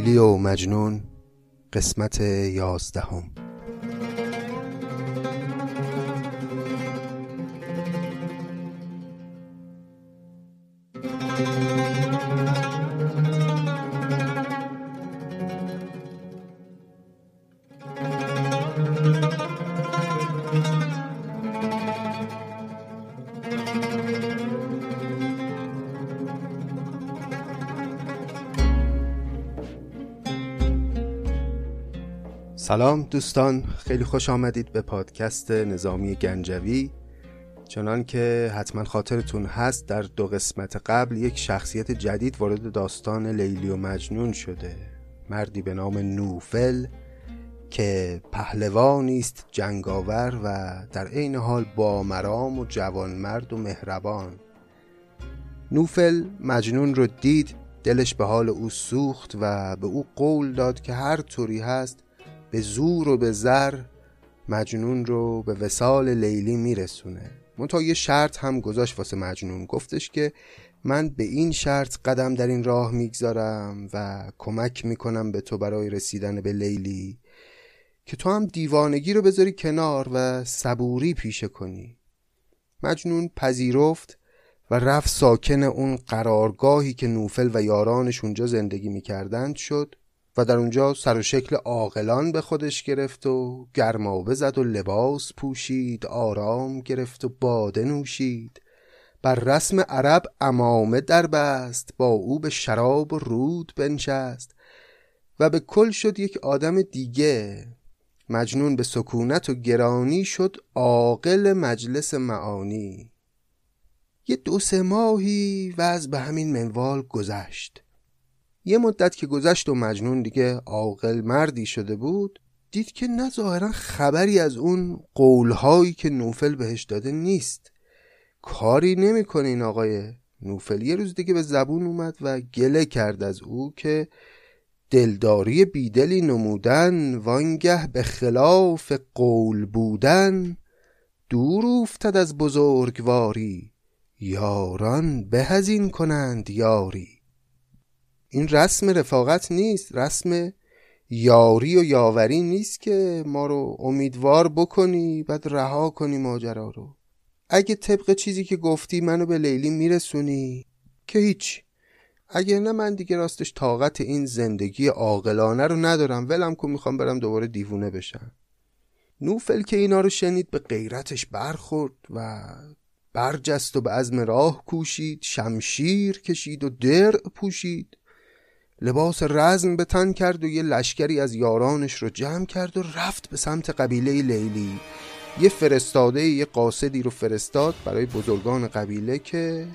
لیلی و مجنون قسمت یازدهم. سلام دوستان خیلی خوش آمدید به پادکست نظامی گنجوی. چنان که حتما خاطرتون هست در دو قسمت قبل یک شخصیت جدید وارد داستان لیلی و مجنون شده. مردی به نام نوفل که پهلوانی است جنگاور و در عین حال با مرام و جوانمرد و مهربان. نوفل مجنون رو دید دلش به حال او سوخت و به او قول داد که هر طوری هست به زور و به زر مجنون رو به وسال لیلی میرسونه. منتها یه شرط هم گذاشت واسه مجنون. گفتش که من به این شرط قدم در این راه می‌گذارم و کمک می‌کنم به تو برای رسیدن به لیلی که تو هم دیوانگی رو بذاری کنار و صبوری پیشه کنی. مجنون پذیرفت و رفت ساکن اون قرارگاهی که نوفل و یارانش اونجا زندگی می‌کردند شد. و در اونجا سر و شکل عاقلان به خودش گرفت و گرمابه زد و لباس پوشید آرام گرفت و باده نوشید. بر رسم عرب امامه در بست با او به شراب و رود بنشست. و به کل شد یک آدم دیگه. مجنون به سکونت و گرانی شد عاقل مجلس معانی. یه دو سه ماهی وضع به همین منوال گذشت. یه مدت که گذشت و مجنون دیگه عاقل مردی شده بود دید که نه ظاهرا خبری از اون قولهایی که نوفل بهش داده نیست. کاری نمی‌کنه این آقای نوفل. یه روز دیگه به زبون اومد و گله کرد از او که دلداری بیدلی نمودن وانگه به خلاف قول بودن دور افتد از بزرگواری. یاران به از این کنند یاری. این رسم رفاقت نیست رسم یاری و یاوری نیست که ما رو امیدوار بکنی بعد رها کنی ماجرا رو. اگه طبق چیزی که گفتی منو به لیلی میرسونی که هیچ. اگه نه من دیگه راستش طاقت این زندگی عاقلانه رو ندارم. ولم کن می‌خوام برم دوباره دیوونه بشم. نوفل که اینا رو شنید به غیرتش برخورد و برجست و به عزم راه کوشید. شمشیر کشید و درع پوشید. لباس رزم به تن کرد و یه لشکری از یارانش رو جمع کرد و رفت به سمت قبیله لیلی. یه فرستاده یه قاصدی رو فرستاد برای بزرگان قبیله که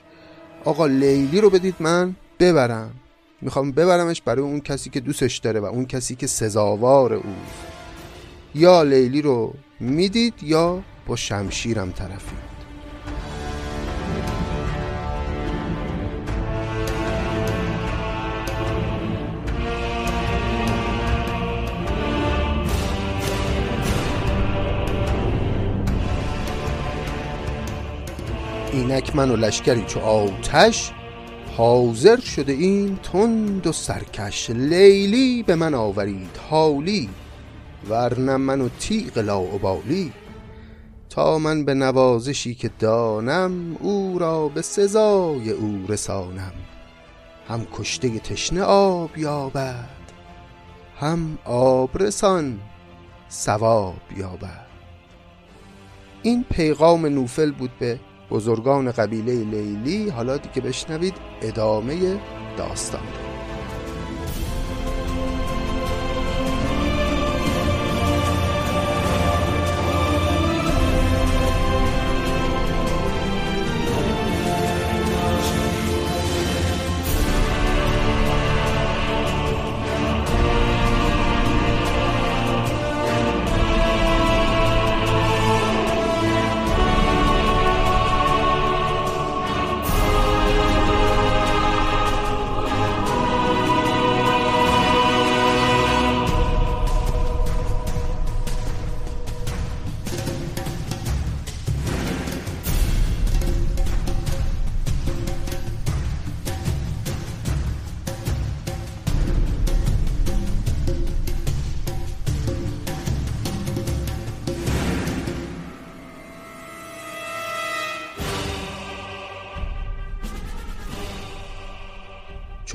آقا لیلی رو بدید من ببرم. می‌خوام ببرمش برای اون کسی که دوستش داره و اون کسی که سزاوار او یا لیلی رو می‌دید یا با شمشیرم طرفی اینک من و لشکری چو آتش حاضر شده این تند و سرکش. لیلی به من آورید حالی ورنه من و تیغ لاعبالی تا من به نوازشی که دانم او را به سزای او رسانم. هم کشته تشنه آب یابد هم آب رسان ثواب یابد. این پیغام نوفل بود به بزرگان قبیله لیلی حالا دیگه بشنوید ادامه داستان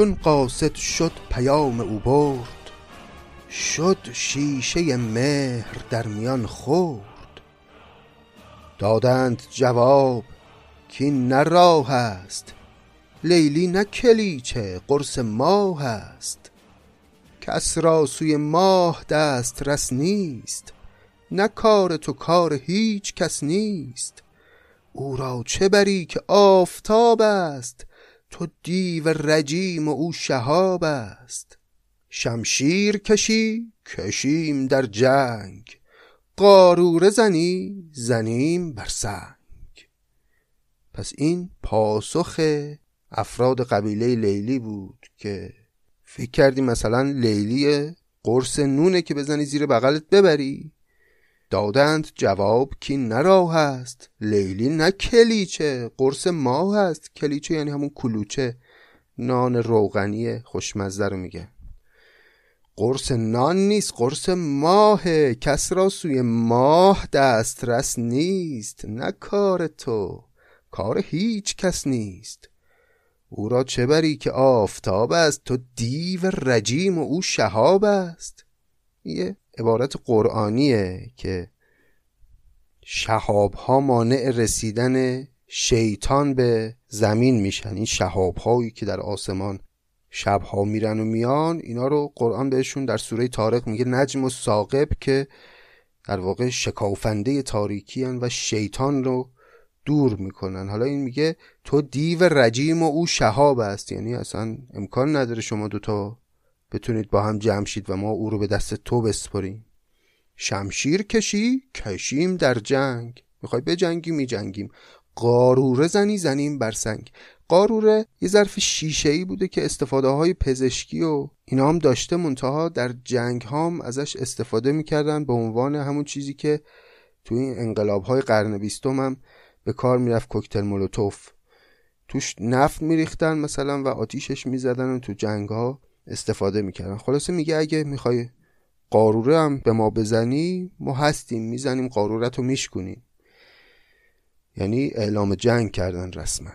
چون قاصد شد پیام او برد شد شیشه مهر در میان خورد. دادند جواب کین نه راه است لیلی نه کلیچه قرص ماه است. کس را سوی ماه دست رس نیست نه کار تو کار هیچ کس نیست. او را چه بری که آفتاب است تو دیو رجیم و او شهاب است. شمشیر کشی کشیم در جنگ. قاروره زنی زنیم بر سنگ. پس این پاسخ افراد قبیله لیلی بود که فکر کردی مثلا لیلی قرص نونه که بزنی زیر بغلت ببری. دادند جواب کی نراه است. لیلی نه کلیچه. قرص ماه است. کلیچه یعنی همون کلوچه. نان روغنی خوشمزه رو میگه. قرص نان نیست. قرص ماه. کس را سوی ماه دسترس نیست. نه کار تو. کار هیچ کس نیست. او را چه بری که آفتاب است؟ تو دیو رجیم و او شهاب است. یه عبارت قرآنیه که شهاب ها مانع رسیدن شیطان به زمین میشن. این شهاب هایی که در آسمان شبها میرن و میان اینا رو قرآن بهشون در سوره تارق میگه نجم و ساقب که در واقع شکافنده تاریکی و شیطان رو دور می‌کنن. حالا این میگه تو دیو رجیم و او شهاب است. یعنی اصلا امکان نداره شما دوتا بتونید با هم جمع شید و ما او رو به دست تو بسپریم. شمشیر کشی کشیم در جنگ. می‌خوای به جنگی میجنگیم. قاروره زنی زنیم بر سنگ. قاروره یه ظرف شیشه ای بوده که استفاده های پزشکی و اینا هم داشته منتها در جنگ هم ازش استفاده می‌کردن به عنوان همون چیزی که توی این انقلاب های قرن بیستم هم به کار می‌رفت کوکتل مولوتوف. توش نفت میریختن مثلا و آتیشش می‌زدن و تو جنگ ها استفاده می‌کردن. خلاصه میگه اگه می‌خوای قاروره هم به ما بزنی ما هستیم می‌زنیم قارورت رو میشکنیم یعنی اعلام جنگ کردن رسما.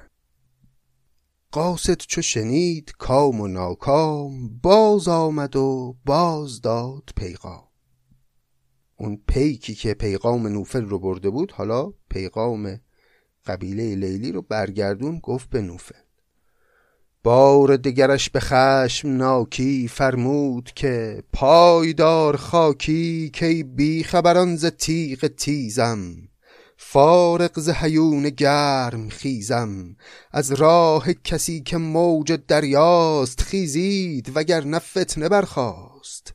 قاصد چو شنید کام و ناکام باز آمد و باز داد پیغام. اون پیکی که پیغام نوفل رو برده بود حالا پیغام قبیله لیلی رو برگردون گفت به نوفل. بار دگرش به خشم ناکی فرمود که پایدار خاکی کی بی خبران ز تیغ تیزم. فارق ز هیون گرم خیزم. از راه کسی که موج دریاست خیزید وگر فتنه برخاست.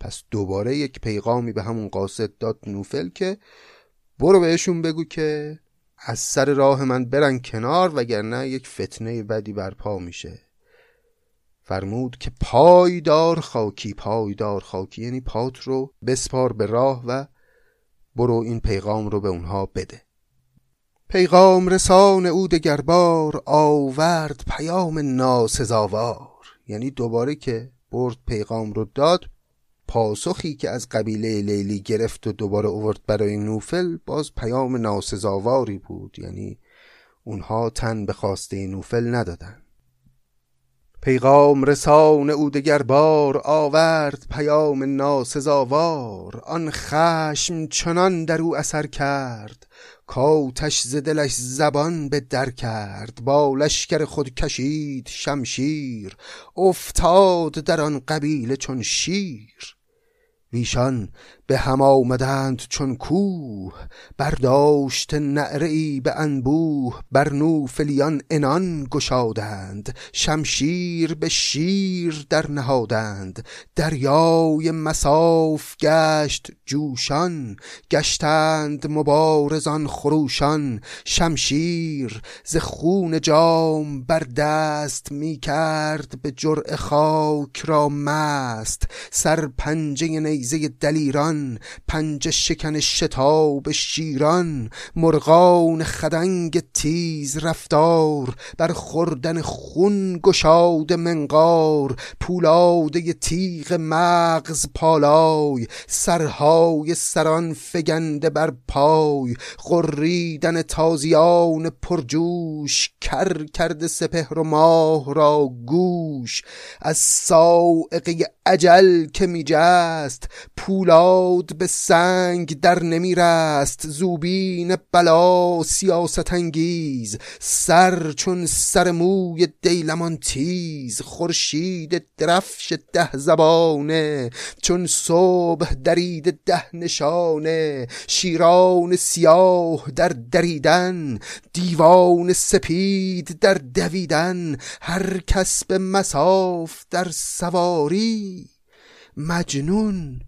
پس دوباره یک پیغامی به همون قاصد داد نوفل که برو بهشون بگو که از سر راه من برن کنار وگرنه یک فتنه بدی برپا میشه. فرمود که پایدار خاکی پایدار خاکی یعنی پات رو بسپار به راه و برو این پیغام رو به اونها بده. پیغام رسان او دگربار آورد پیام ناسزاوار یعنی دوباره که برد پیغام رو داد پاسخی که از قبیله لیلی گرفت و دوباره اوورد برای نوفل باز پیام ناسزاواری بود. یعنی اونها تن به خواسته نوفل ندادن. پیغام رسان او دگر بار آورد پیام ناسزاوار. آن خشم چنان در او اثر کرد. کاتش ز دلش زبان به در کرد. با لشکر خود کشید شمشیر. افتاد در آن قبیله چون شیر. wie schon به هم آمدند چون کوه برداشت نعره به انبوه بر نوفلیان انان گشادند شمشیر به شیر در نهادند دریای مساف گشت جوشان گشتند مبارزان خروشان شمشیر ز خون جام بر دست می کرد به جرع خاک را مست سر پنجه نیزه دلیران پنج شکن شتاب شیران مرغان خدنگ تیز رفتار بر خوردن خون گشاد منقار پولاده تیغ مغز پالای سرهای سران فگنده بر پای غریدن تازیان پرجوش کر کرده سپهر و ماه را گوش از سائقه عجل که میجست پولاد به سنگ در نمیرست. زوبین بلا سیاست انگیز سر چون سر موی دیلمان تیز. خورشید درفش ده زبانه. چون صبح درید ده نشانه. شیران سیاه در دریدن. دیوان سپید در دویدن. هر کس به مساف در سواری. مجنون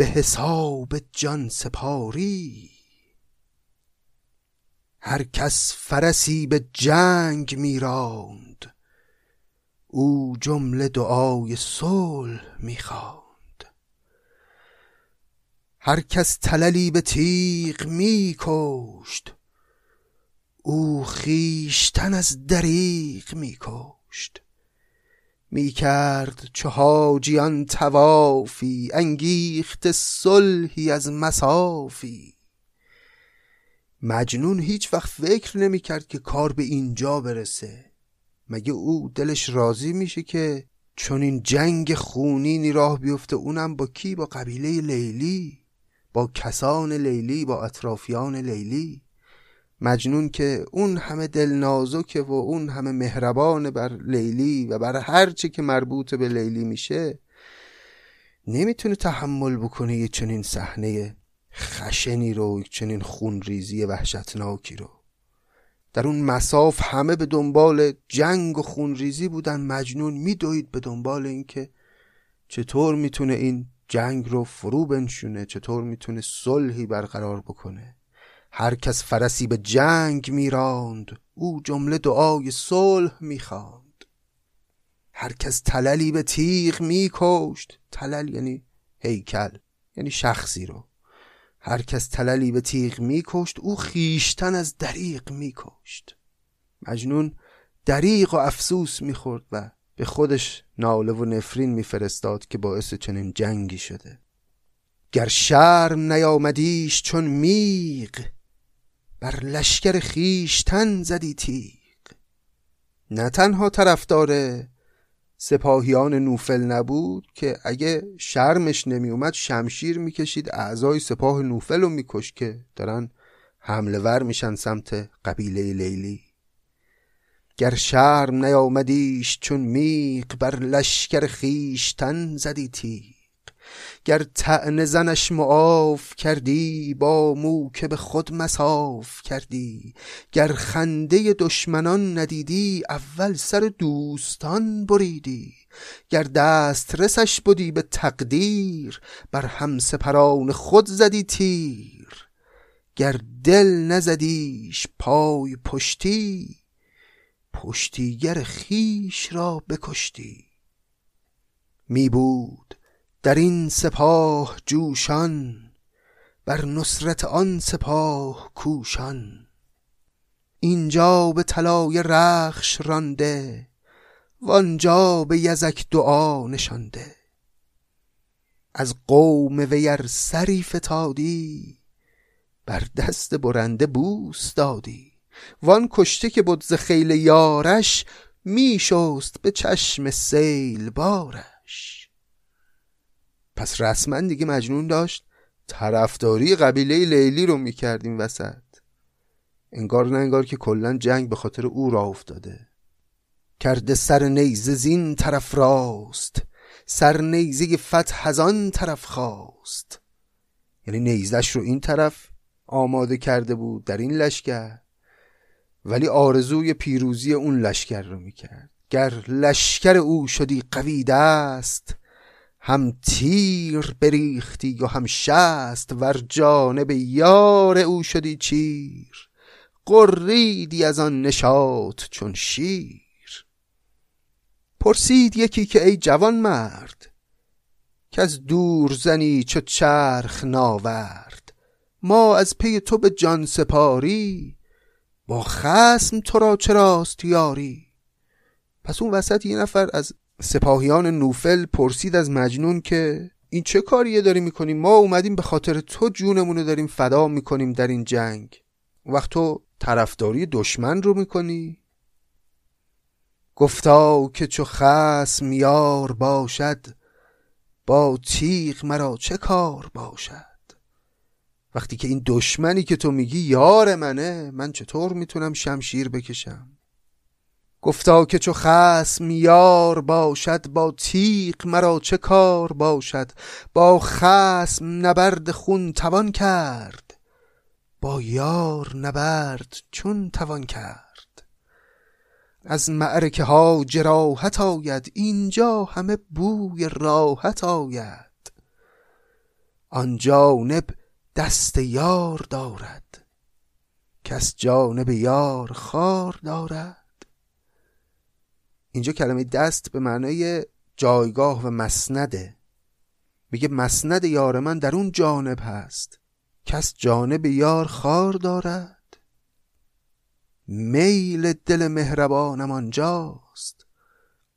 به حساب جان سپاری. هر کس فرسی به جنگ میراند او جمله دعای صلح می‌خواند. هر کس تللی به تیغ میکشت او خیشتن از دریغ میکشت. می کرد چو حاجیان توافی انگیخت صلحی از مسافی. مجنون هیچ وقت فکر نمی کرد که کار به اینجا برسه. مگه او دلش راضی میشه که چون این جنگ خونینی راه بیفته؟ اونم با کی؟ با قبیله لیلی با کسان لیلی با اطرافیان لیلی. مجنون که اون همه دل نازکه و اون همه مهربان بر لیلی و بر هر چی که مربوط به لیلی میشه نمی‌تونه تحمل بکنه یه چنین صحنه خشنی رو چنین خونریزی وحشتناکی رو. در اون مساف همه به دنبال جنگ و خونریزی بودن مجنون میدوید به دنبال اینکه چطور می‌تونه این جنگ رو فرو بنشونه چطور می‌تونه صلحی برقرار بکنه. هر کس فرسی به جنگ میراند او جمله دعای صلح می‌خواند. هر کس تللی به تیغ میکشت تلل یعنی هیکل یعنی شخصی رو. هر کس تللی به تیغ میکشت او خیشتن از دریق میکشت. مجنون دریق و افسوس می‌خورد و به خودش ناله و نفرین میفرستاد که باعث چنین جنگی شده. گر شرم نیامدیش چون میغ بر لشکر خیشتن زدی تیغ. نه تنها طرفدار سپاهیان نوفل نبود که اگه شرمش نمی اومد شمشیر می‌کشید اعضای سپاه نوفل رو میکش که دارن حمله ور میشن سمت قبیله لیلی. گر شرم نیامدیش چون میق بر لشکر خیشتن زدی تیغ. گر تعن زنش معاف کردی با مو که به خود مساف کردی. گر خنده دشمنان ندیدی اول سر دوستان بریدی. گر دست رسش بودی به تقدیر بر همسپران خود زدی تیر. گر دل نزدیش پای پشتی پشتیگر خیش را بکشتی. می بود در این سپاه جوشان بر نصرت آن سپاه کوشان. اینجا به طلای رخش رانده وانجا به یزک دعا نشانده. از قوم ویر سری فتادی بر دست برنده بوس دادی. وان کشته که بود ز خیل یارش میشست به چشم سیل بارش پس رسما دیگه مجنون داشت؟ طرفداری قبیله لیلی رو می‌کرد این وسط. انگار نه انگار که کلا جنگ به خاطر او را افتاده. کرده سر نیزه زین طرف راست سر نیزه فتح از آن طرف خواست. یعنی نیزش رو این طرف آماده کرده بود در این لشکر ولی آرزوی پیروزی اون لشکر رو می‌کرد. گر لشکر او شدی قوی دست هم تیر بریختی و هم شست ور جانب یار او شدی چیر. قریدی از آن نشاط چون شیر. پرسید یکی که ای جوان مرد که از دور زنی چو چرخ ناورد ما از پی تو به جان سپاری با خسم تو را چراست یاری. پس اون وسط یه نفر از سپاهیان نوفل پرسید از مجنون که این چه کاریه داری می‌کنیم ما اومدیم به خاطر تو جونمونو داریم فدا می‌کنیم در این جنگ. وقت تو طرفداری دشمن رو می‌کنی؟ گفتا که چو خسم یار باشد با تیغ مرا چه کار باشد؟ وقتی که این دشمنی که تو میگی یار منه من چطور می‌تونم شمشیر بکشم؟ گفتا که چو خسم یار باشد با تیغ مرا چه کار باشد؟ با خسم نبرد خون توان کرد با یار نبرد چون توان کرد. از معرکه ها جراحت آید اینجا همه بوی راحت آید. آن جانب دست یار دارد کس جانب یار خار دارد. اینجا کلمه دست به معنای جایگاه و مسنده میگه مسند یار من در اون جانب هست. کس جانب یار خار دارد. میل دل مهربانم آنجاست.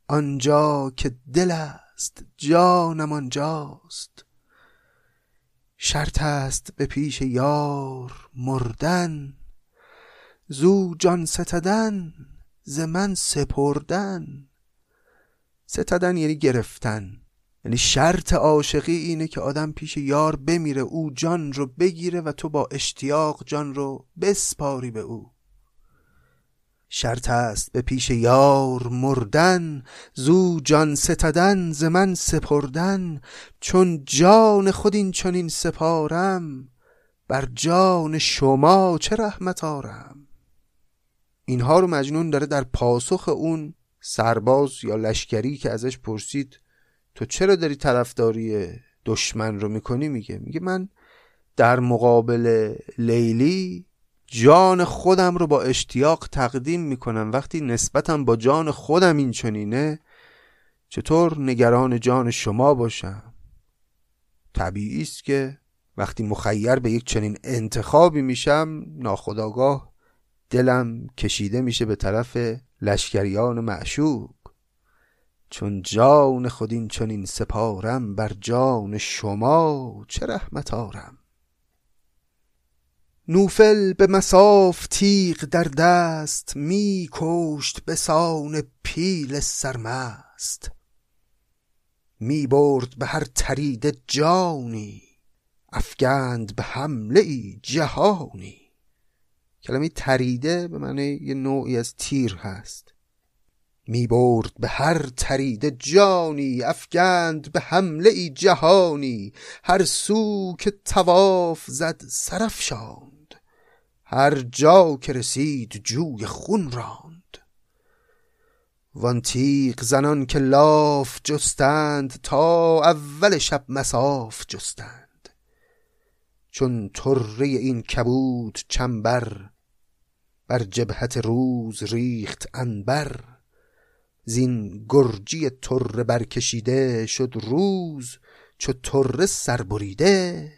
آنجا که دل است جانم آنجاست. شرط است به پیش یار مردن. زو جان ستدن. ز من سپردن. ستدن یعنی گرفتن. یعنی شرط عاشقی اینه که آدم پیش یار بمیره او جان رو بگیره و تو با اشتیاق جان رو بسپاری به او. شرط است به پیش یار مردن زو جان ستدن ز من سپردن. چون جان خود این چنین سپارم بر جان شما چه رحمت آرم؟ اینها رو مجنون داره در پاسخ اون سرباز یا لشکری که ازش پرسید تو چرا داری طرفداری دشمن رو می‌کنی؟ میگه. میگه من در مقابل لیلی جان خودم رو با اشتیاق تقدیم می‌کنم. وقتی نسبتم با جان خودم این چنینه چطور نگران جان شما باشم؟ طبیعی است که وقتی مخیر به یک چنین انتخابی میشم ناخداگاه دلم کشیده میشه به طرف لشکریان معشوق. چون جان خودین چنین سپارم بر جان شما چه رحمت آرم. نوفل به مساف تیغ در دست می کشت به سان پیل سرمست. می برد به هر ترید جانی افگند به حمله جهانی. کلمه تریده به معنی یه نوعی از تیر هست. می برد به هر تریده جانی افگند به حمله ای جهانی. هر سو که تواف زد سرف شاند هر جا که رسید جوی خون راند. وان تیغ زنان که لاف جستند تا اول شب مساف جستند. چون طره این کبود چنبر بر جبهت روز ریخت انبر زین گرجی تره برکشیده شد روز چو تره سر بریده.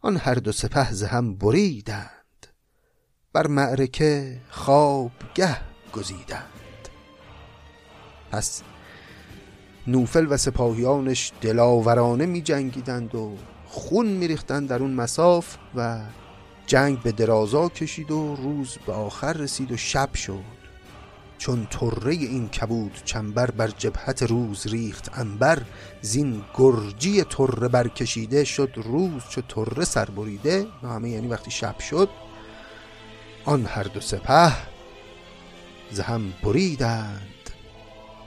آن هر دو سپه ز هم بریدند بر معرکه خوابگه گزیدند. پس نوفل و سپاهیانش دلاورانه می جنگیدند و خون می ریختند در اون مساف و جنگ به درازا کشید و روز به آخر رسید و شب شد. چون طره این کبود چنبر بر جبهت روز ریخت انبر زین گرجی طره برکشیده شد روز چو طره سر بریده همه یعنی وقتی شب شد آن هر دو سپه ز هم بریدند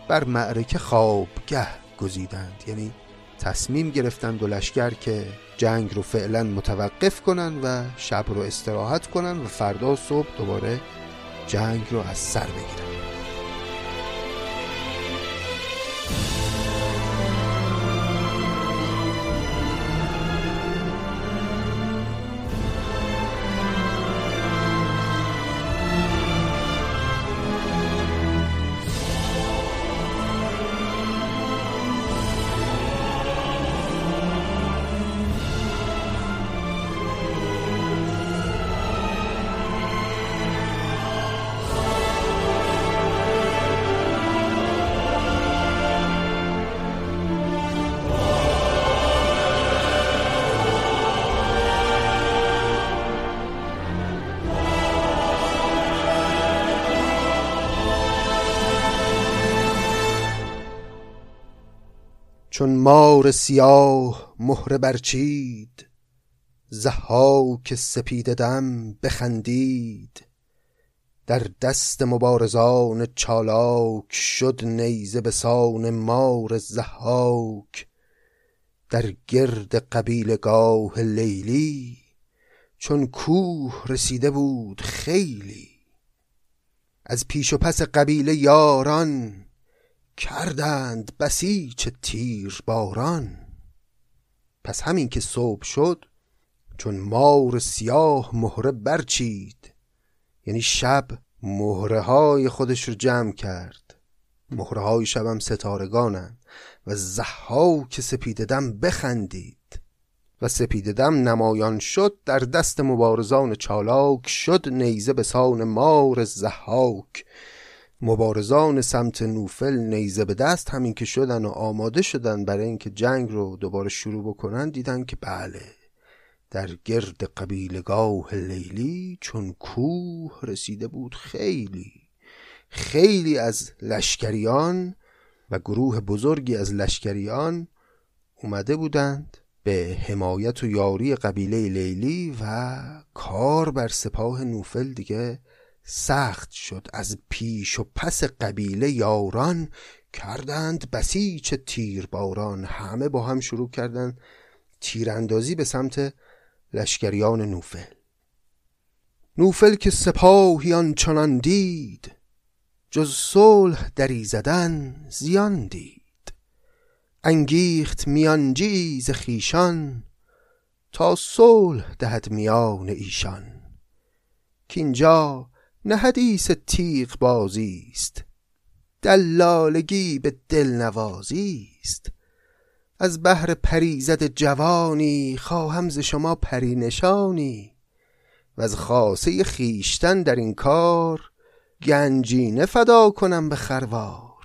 بر معرکه خوابگه گزیدند. یعنی تصمیم گرفتند و لشکر که جنگ رو فعلا متوقف کنن و شب رو استراحت کنن و فردا صبح دوباره جنگ رو از سر بگیرن. چون مار سیاه مهره برچید که سپید دم بخندید. در دست مبارزان چالاک شد نیزه به سان مار زحاک در گرد قبیلگاه لیلی چون کوه رسیده بود خیلی. از پیش و پس قبیله یاران کردند بسیچ تیر باران. پس همین که صبح شد چون مار سیاه مهره برچید. یعنی شب مهره های خودش رو جمع کرد. مهره های شبم ستارگانن و که سپید دم بخندید. و سپید دم نمایان شد در دست مبارزان چالاک شد نیزه به سان مار زحاک مبارزان سمت نوفل نیزه به دست همین که شدن و آماده شدن برای اینکه جنگ رو دوباره شروع بکنن دیدن که بله در گرد قبیلگاه لیلی چون کوه رسیده بود خیلی خیلی از لشکریان و گروه بزرگی از لشکریان اومده بودند به حمایت و یاری قبیله لیلی و کار بر سپاه نوفل دیگه سخت شد از پیش و پس قبیله یاران کردند بسیچ تیرباران. همه با هم شروع کردند تیراندازی به سمت لشکریان نوفل. نوفل که سپاهیان چنان دید جز صلح دری زدن زیان دید. انگیخت میانجیز خیشان تا صلح دهد میان ایشان. کینجا نه حدیث تیغ بازی است دلالگی به دل نوازی است از بهر پریزد جوانی خواهم ز شما پری نشانی. و از خاصه خیشتن در این کار گنجینه فدا کنم به خروار.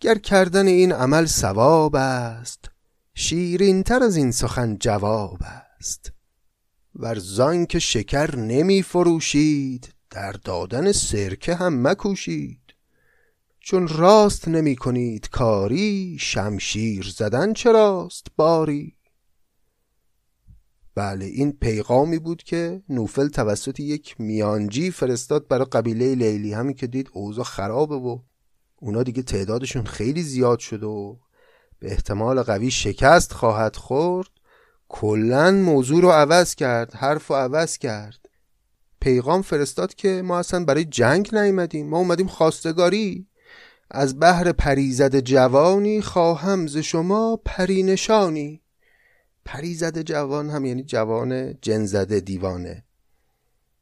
گر کردن این عمل ثواب است شیرین تر از این سخن جواب است. ورزان که شکر نمی فروشید در دادن سرکه هم مکوشید. چون راست نمی کنید کاری شمشیر زدن چراست باری؟ بله این پیغامی بود که نوفل توسط یک میانجی فرستاد برای قبیله لیلی همین که دید اوضاع خرابه و اونا دیگه تعدادشون خیلی زیاد شد و به احتمال قوی شکست خواهد خورد. کلا موضوع رو عوض کرد حرف رو عوض کرد. پیغام فرستاد که ما اصلا برای جنگ نیومدیم. ما اومدیم خواستگاری. از بحر پریزد جوانی خواهم ز شما پرینشانی. پریزد جوان هم یعنی جوان جنزده دیوانه.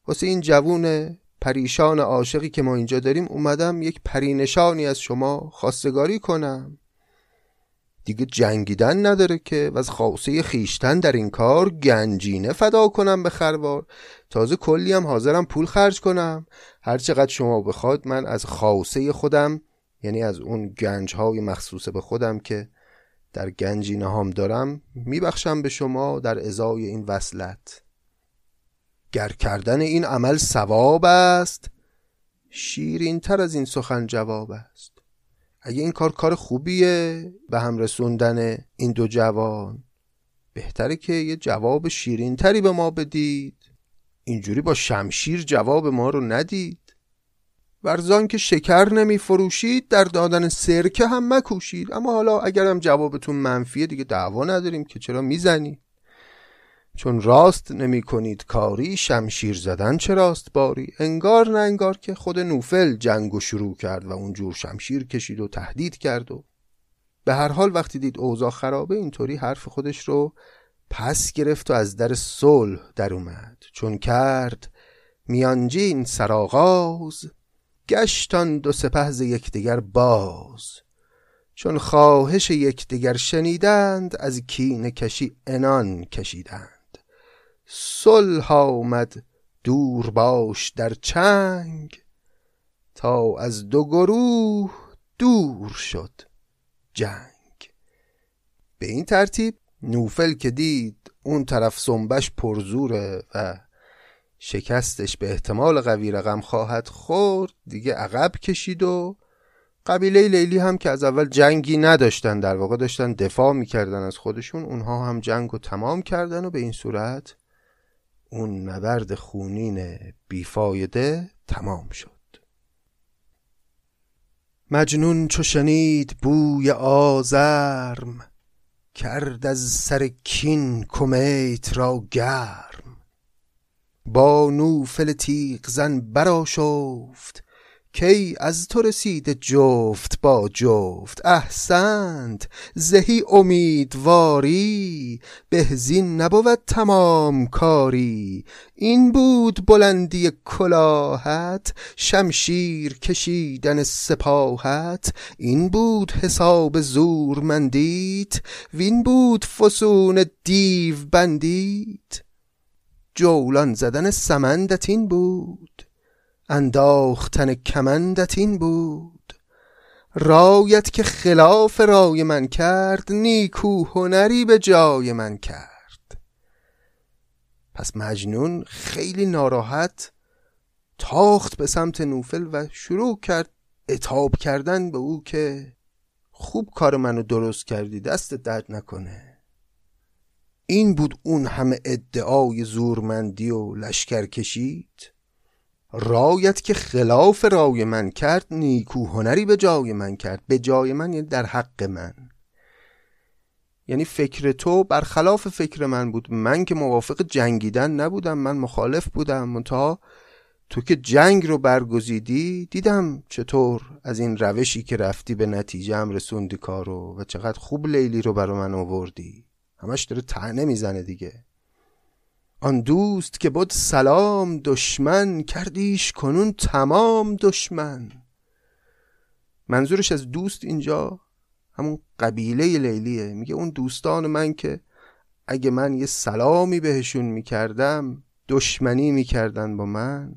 واسه این جوون پریشان عاشقی که ما اینجا داریم اومدم یک پرینشانی از شما خواستگاری کنم. دیگه جنگیدن نداره که و از خاصه خیشتن در این کار گنجینه فدا کنم به خروار. تازه کلی هم حاضرم پول خرج کنم. هر چقدر شما بخواد من از خاصه خودم یعنی از اون گنج های مخصوص به خودم که در گنجینه هم دارم میبخشم به شما در ازای این وصلت. گر کردن این عمل ثواب است شیرین تر از این سخن جواب است. اگه این کار کار خوبیه به هم رسوندن این دو جوان بهتره که یه جواب شیرین تری به ما بدید. اینجوری با شمشیر جواب ما رو ندید. ورزان که شکر نمی فروشید در دادن سرکه هم مکوشید. اما حالا اگرم جوابتون منفیه دیگه دعوا نداریم که چرا می‌زنید چون راست نمی کنید کاری شمشیر زدن چراست باری؟ انگار نه انگار که خود نوفل جنگ شروع کرد و اونجور شمشیر کشید و تهدید کرد و به هر حال وقتی دید اوضاع خرابه اینطوری حرف خودش رو پس گرفت و از در صلح در اومد. چون کرد میانجین سراغاز گشتان دو سپه ز یکدیگر باز. چون خواهش یکدیگر شنیدند از کین کشی انان کشیدند. صلح آمد دور باش در چنگ. تا از دو گروه دور شد جنگ. به این ترتیب نوفل که دید اون طرف سنبش پرزوره و شکستش به احتمال قوی رقم خواهد خورد دیگه عقب کشید و قبیله لیلی هم که از اول جنگی نداشتن در واقع داشتن دفاع می‌کردن از خودشون اونها هم جنگ رو تمام کردن و به این صورت اون نبرد خونین بیفایده تمام شد. مجنون چو شنید بوی آزرم کرد از سر کین کمیت را گرم. با نوفل تیغ زن براشفت کی از تو رسیده جفت با جفت احسنت زهی امیدواری بهزین نبود تمام کاری. این بود بلندی کلاهت شمشیر کشیدن سپاهت. این بود حساب زورمندیت وین بود فسون دیو بندیت جولان زدن سمندت این بود. انداختن کمندت این بود. رایت که خلاف رای من کرد نیکو هنری به جای من کرد. پس مجنون خیلی ناراحت تاخت به سمت نوفل و شروع کرد اتاب کردن به او که خوب کار منو درست کردی دست درد نکنه. این بود اون همه ادعای زورمندی و لشکر کشید. رایت که خلاف رای من کرد نیکو هنری به جای من کرد. به جای من یعنی در حق من. یعنی فکر تو برخلاف فکر من بود. من که موافق جنگیدن نبودم من مخالف بودم. منتها تو که جنگ رو برگزیدی دیدم چطور از این روشی که رفتی به نتیجه هم رسوندی کارو و چقدر خوب لیلی رو برا من آوردی. همش داره تنه می‌زنه دیگه. آن دوست که بود سلام دشمن کردیش کنون تمام دشمن. منظورش از دوست اینجا همون قبیله لیلیه. میگه اون دوستان من که اگه من یه سلامی بهشون می‌کردم دشمنی می‌کردن با من.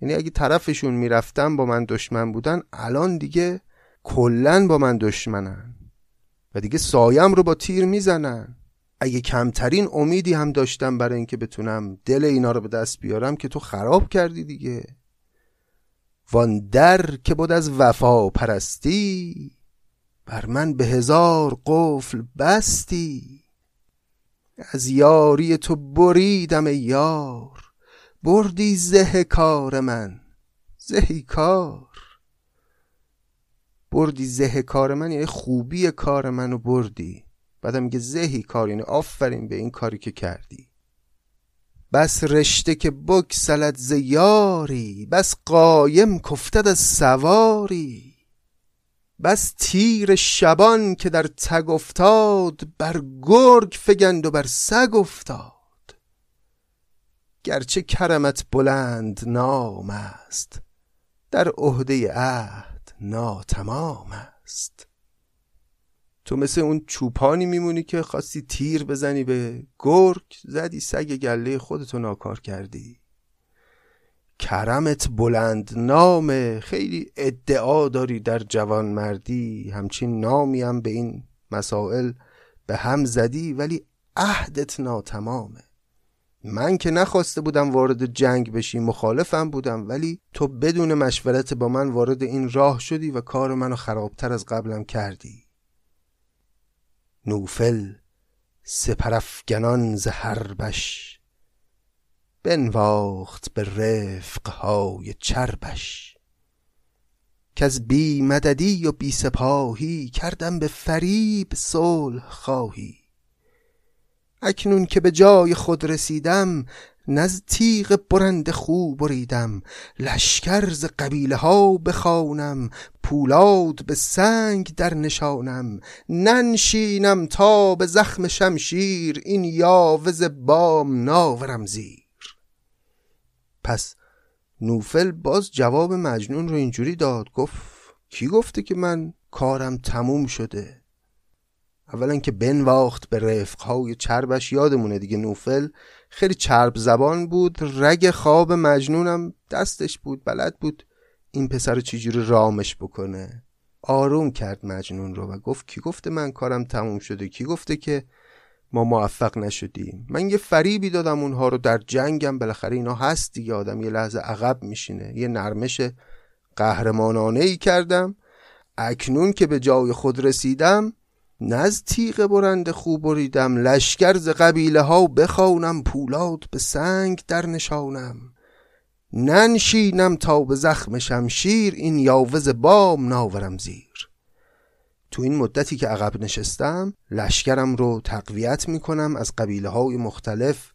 یعنی اگه طرفشون می‌رفتم با من دشمن بودن الان دیگه کلن با من دشمنن. و دیگه سایم رو با تیر می‌زنن. اگه کمترین امیدی هم داشتم برای اینکه بتونم دل اینا رو به دست بیارم که تو خراب کردی دیگه. وان در که بود از وفا پرستی بر من به هزار قفل بستی. از یاری تو بریدم یار بردی زه کار من زهی کار. بردی زه کار من یعنی خوبی کار منو بردی. بعدم میگه زهی کار یعنی آفرین به این کاری که کردی. بس رشته که بکسلت ز یاری بس قایم کفتد از سواری. بس تیر شبان که در تگ افتاد بر گرگ فگند و بر سگ افتاد. گرچه کرمت بلند نام است در عهده عهد ناتمام است. تو مثل اون چوپانی میمونی که خواستی تیر بزنی به گرگ زدی سگ گله خودتو ناکار کردی. کرمت بلند نامه خیلی ادعا داری در جوان مردی همچین نامی هم به این مسائل به هم زدی ولی عهدت ناتمامه. من که نخواسته بودم وارد جنگ بشی مخالفم بودم ولی تو بدون مشورت با من وارد این راه شدی و کار منو خرابتر از قبلم کردی. نوفل سپرفگنان ز حربش بنواخت به رفقهای چربش. که از بی مددی و بی سپاهی کردم به فریب صلح خواهی. اکنون که به جای خود رسیدم نز تیغ برند خوب بریدم لشکر ز قبیله ها بخوانم پولاد به سنگ در نشانم. ننشینم تا به زخم شمشیر این یاوز بام ناورم زیر. پس نوفل باز جواب مجنون رو اینجوری داد گفت کی گفته که من کارم تموم شده؟ اولا که بنواخت به رفقهای چربش یادمونه دیگه نوفل خیلی چرب زبان بود رگ خواب مجنونم دستش بود بلد بود این پسر چجوری رامش بکنه. آروم کرد مجنون رو و گفت کی گفته من کارم تموم شده؟ کی گفته که ما موفق نشدیم؟ من یه فریبی دادم اونها رو در جنگم بالاخره اینا هست دیگه آدم یه لحظه عقب میشینه. یه نرمش قهرمانانه ای کردم. اکنون که به جای خود رسیدم نز تیغ برند خوب بریدم لشکر ز قبیله ها بخوانم پولاد به سنگ در نشانم. ننشینم تا به زخم شمشیر این یاوز بام ناورم زیر. تو این مدتی که عقب نشستم لشکرم رو تقویت می‌کنم از قبیله های مختلف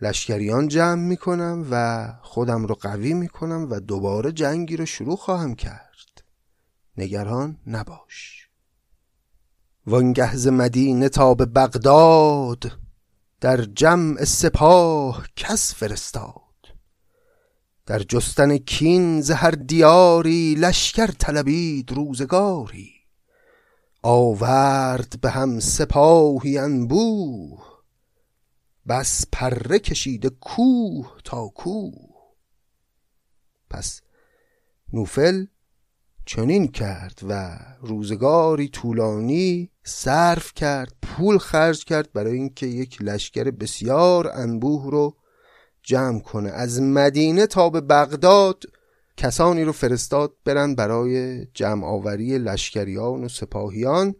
لشکریان جمع می‌کنم و خودم رو قوی می‌کنم و دوباره جنگی رو شروع خواهم کرد. نگران نباش. وانگه ز مدینه تا به بغداد در جمع سپاه کس فرستاد. در جستن کین ز دیاری لشکر طلبید روزگاری. آورد به هم سپاهی انبوه بس پره کشیده کوه تا کوه. پس نوفل چنین کرد و روزگاری طولانی صرف کرد پول خرج کرد برای اینکه یک لشکر بسیار انبوه رو جمع کنه. از مدینه تا به بغداد کسانی رو فرستاد برن برای جمع آوری لشکریان و سپاهیان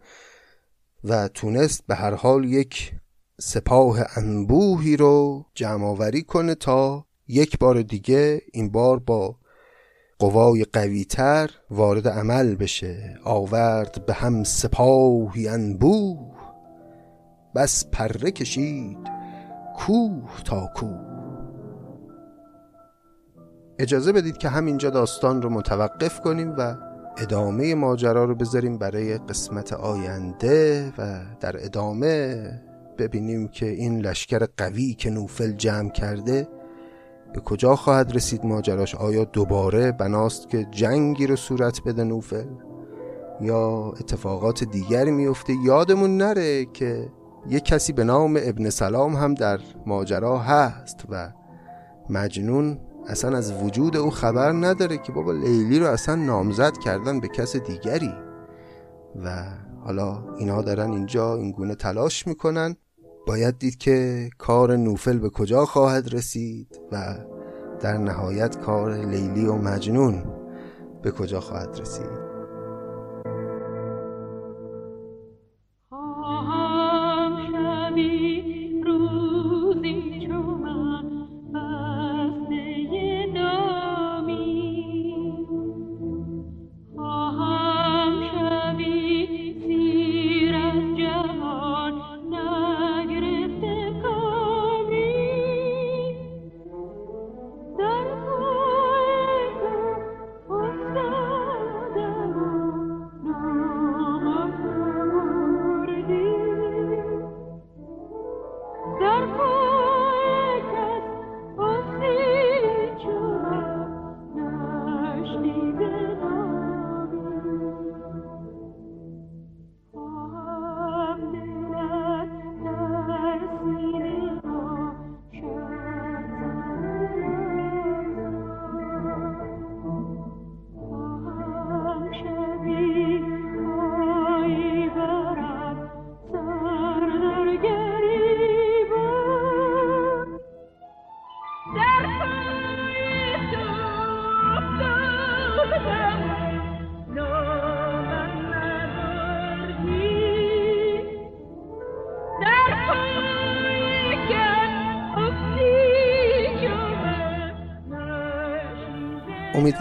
و تونست به هر حال یک سپاه انبوهی رو جمع آوری کنه تا یک بار دیگه این بار با قوای قویتر وارد عمل بشه. آورد به هم سپاهی انبوه. بس پره کشید کوه تا کوه. اجازه بدید که همینجا داستان رو متوقف کنیم و ادامه ماجرا رو بذاریم برای قسمت آینده و در ادامه ببینیم که این لشکر قوی که نوفل جمع کرده به کجا خواهد رسید ماجراش؟ آیا دوباره بناست که جنگی رو صورت بده نوفل؟ یا اتفاقات دیگری میفته؟ یادمون نره که یک کسی به نام ابن سلام هم در ماجرا هست و مجنون اصلا از وجود او خبر نداره که بابا لیلی رو اصلا نامزد کردن به کس دیگری. و حالا اینا دارن اینجا این گونه تلاش می‌کنن. باید دید که کار نوفل به کجا خواهد رسید و در نهایت کار لیلی و مجنون به کجا خواهد رسید.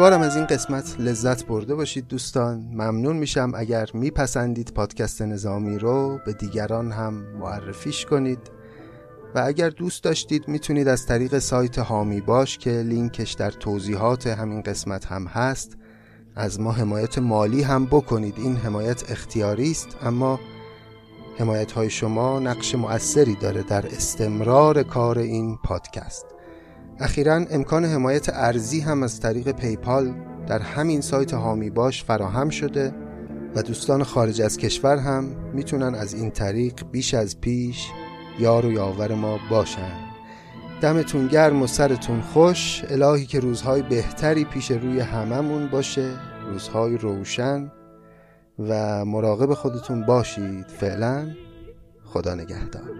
امیدوارم از این قسمت لذت برده باشید دوستان. ممنون میشم اگر میپسندید پادکست نظامی رو به دیگران هم معرفیش کنید. و اگر دوست داشتید می‌تونید از طریق سایت هامی باش که لینکش در توضیحات همین قسمت هم هست از ما حمایت مالی هم بکنید. این حمایت اختیاری است اما حمایت های شما نقش مؤثری داره در استمرار کار این پادکست. اخیرا امکان حمایت ارزی هم از طریق پیپال در همین سایت هامی باش فراهم شده و دوستان خارج از کشور هم می‌تونن از این طریق بیش از پیش یار و یاور ما باشن. دمتون گرم و سرتون خوش. الهی که روزهای بهتری پیش روی هممون باشه. روزهای روشن و مراقب خودتون باشید. فعلا خدا نگهدار.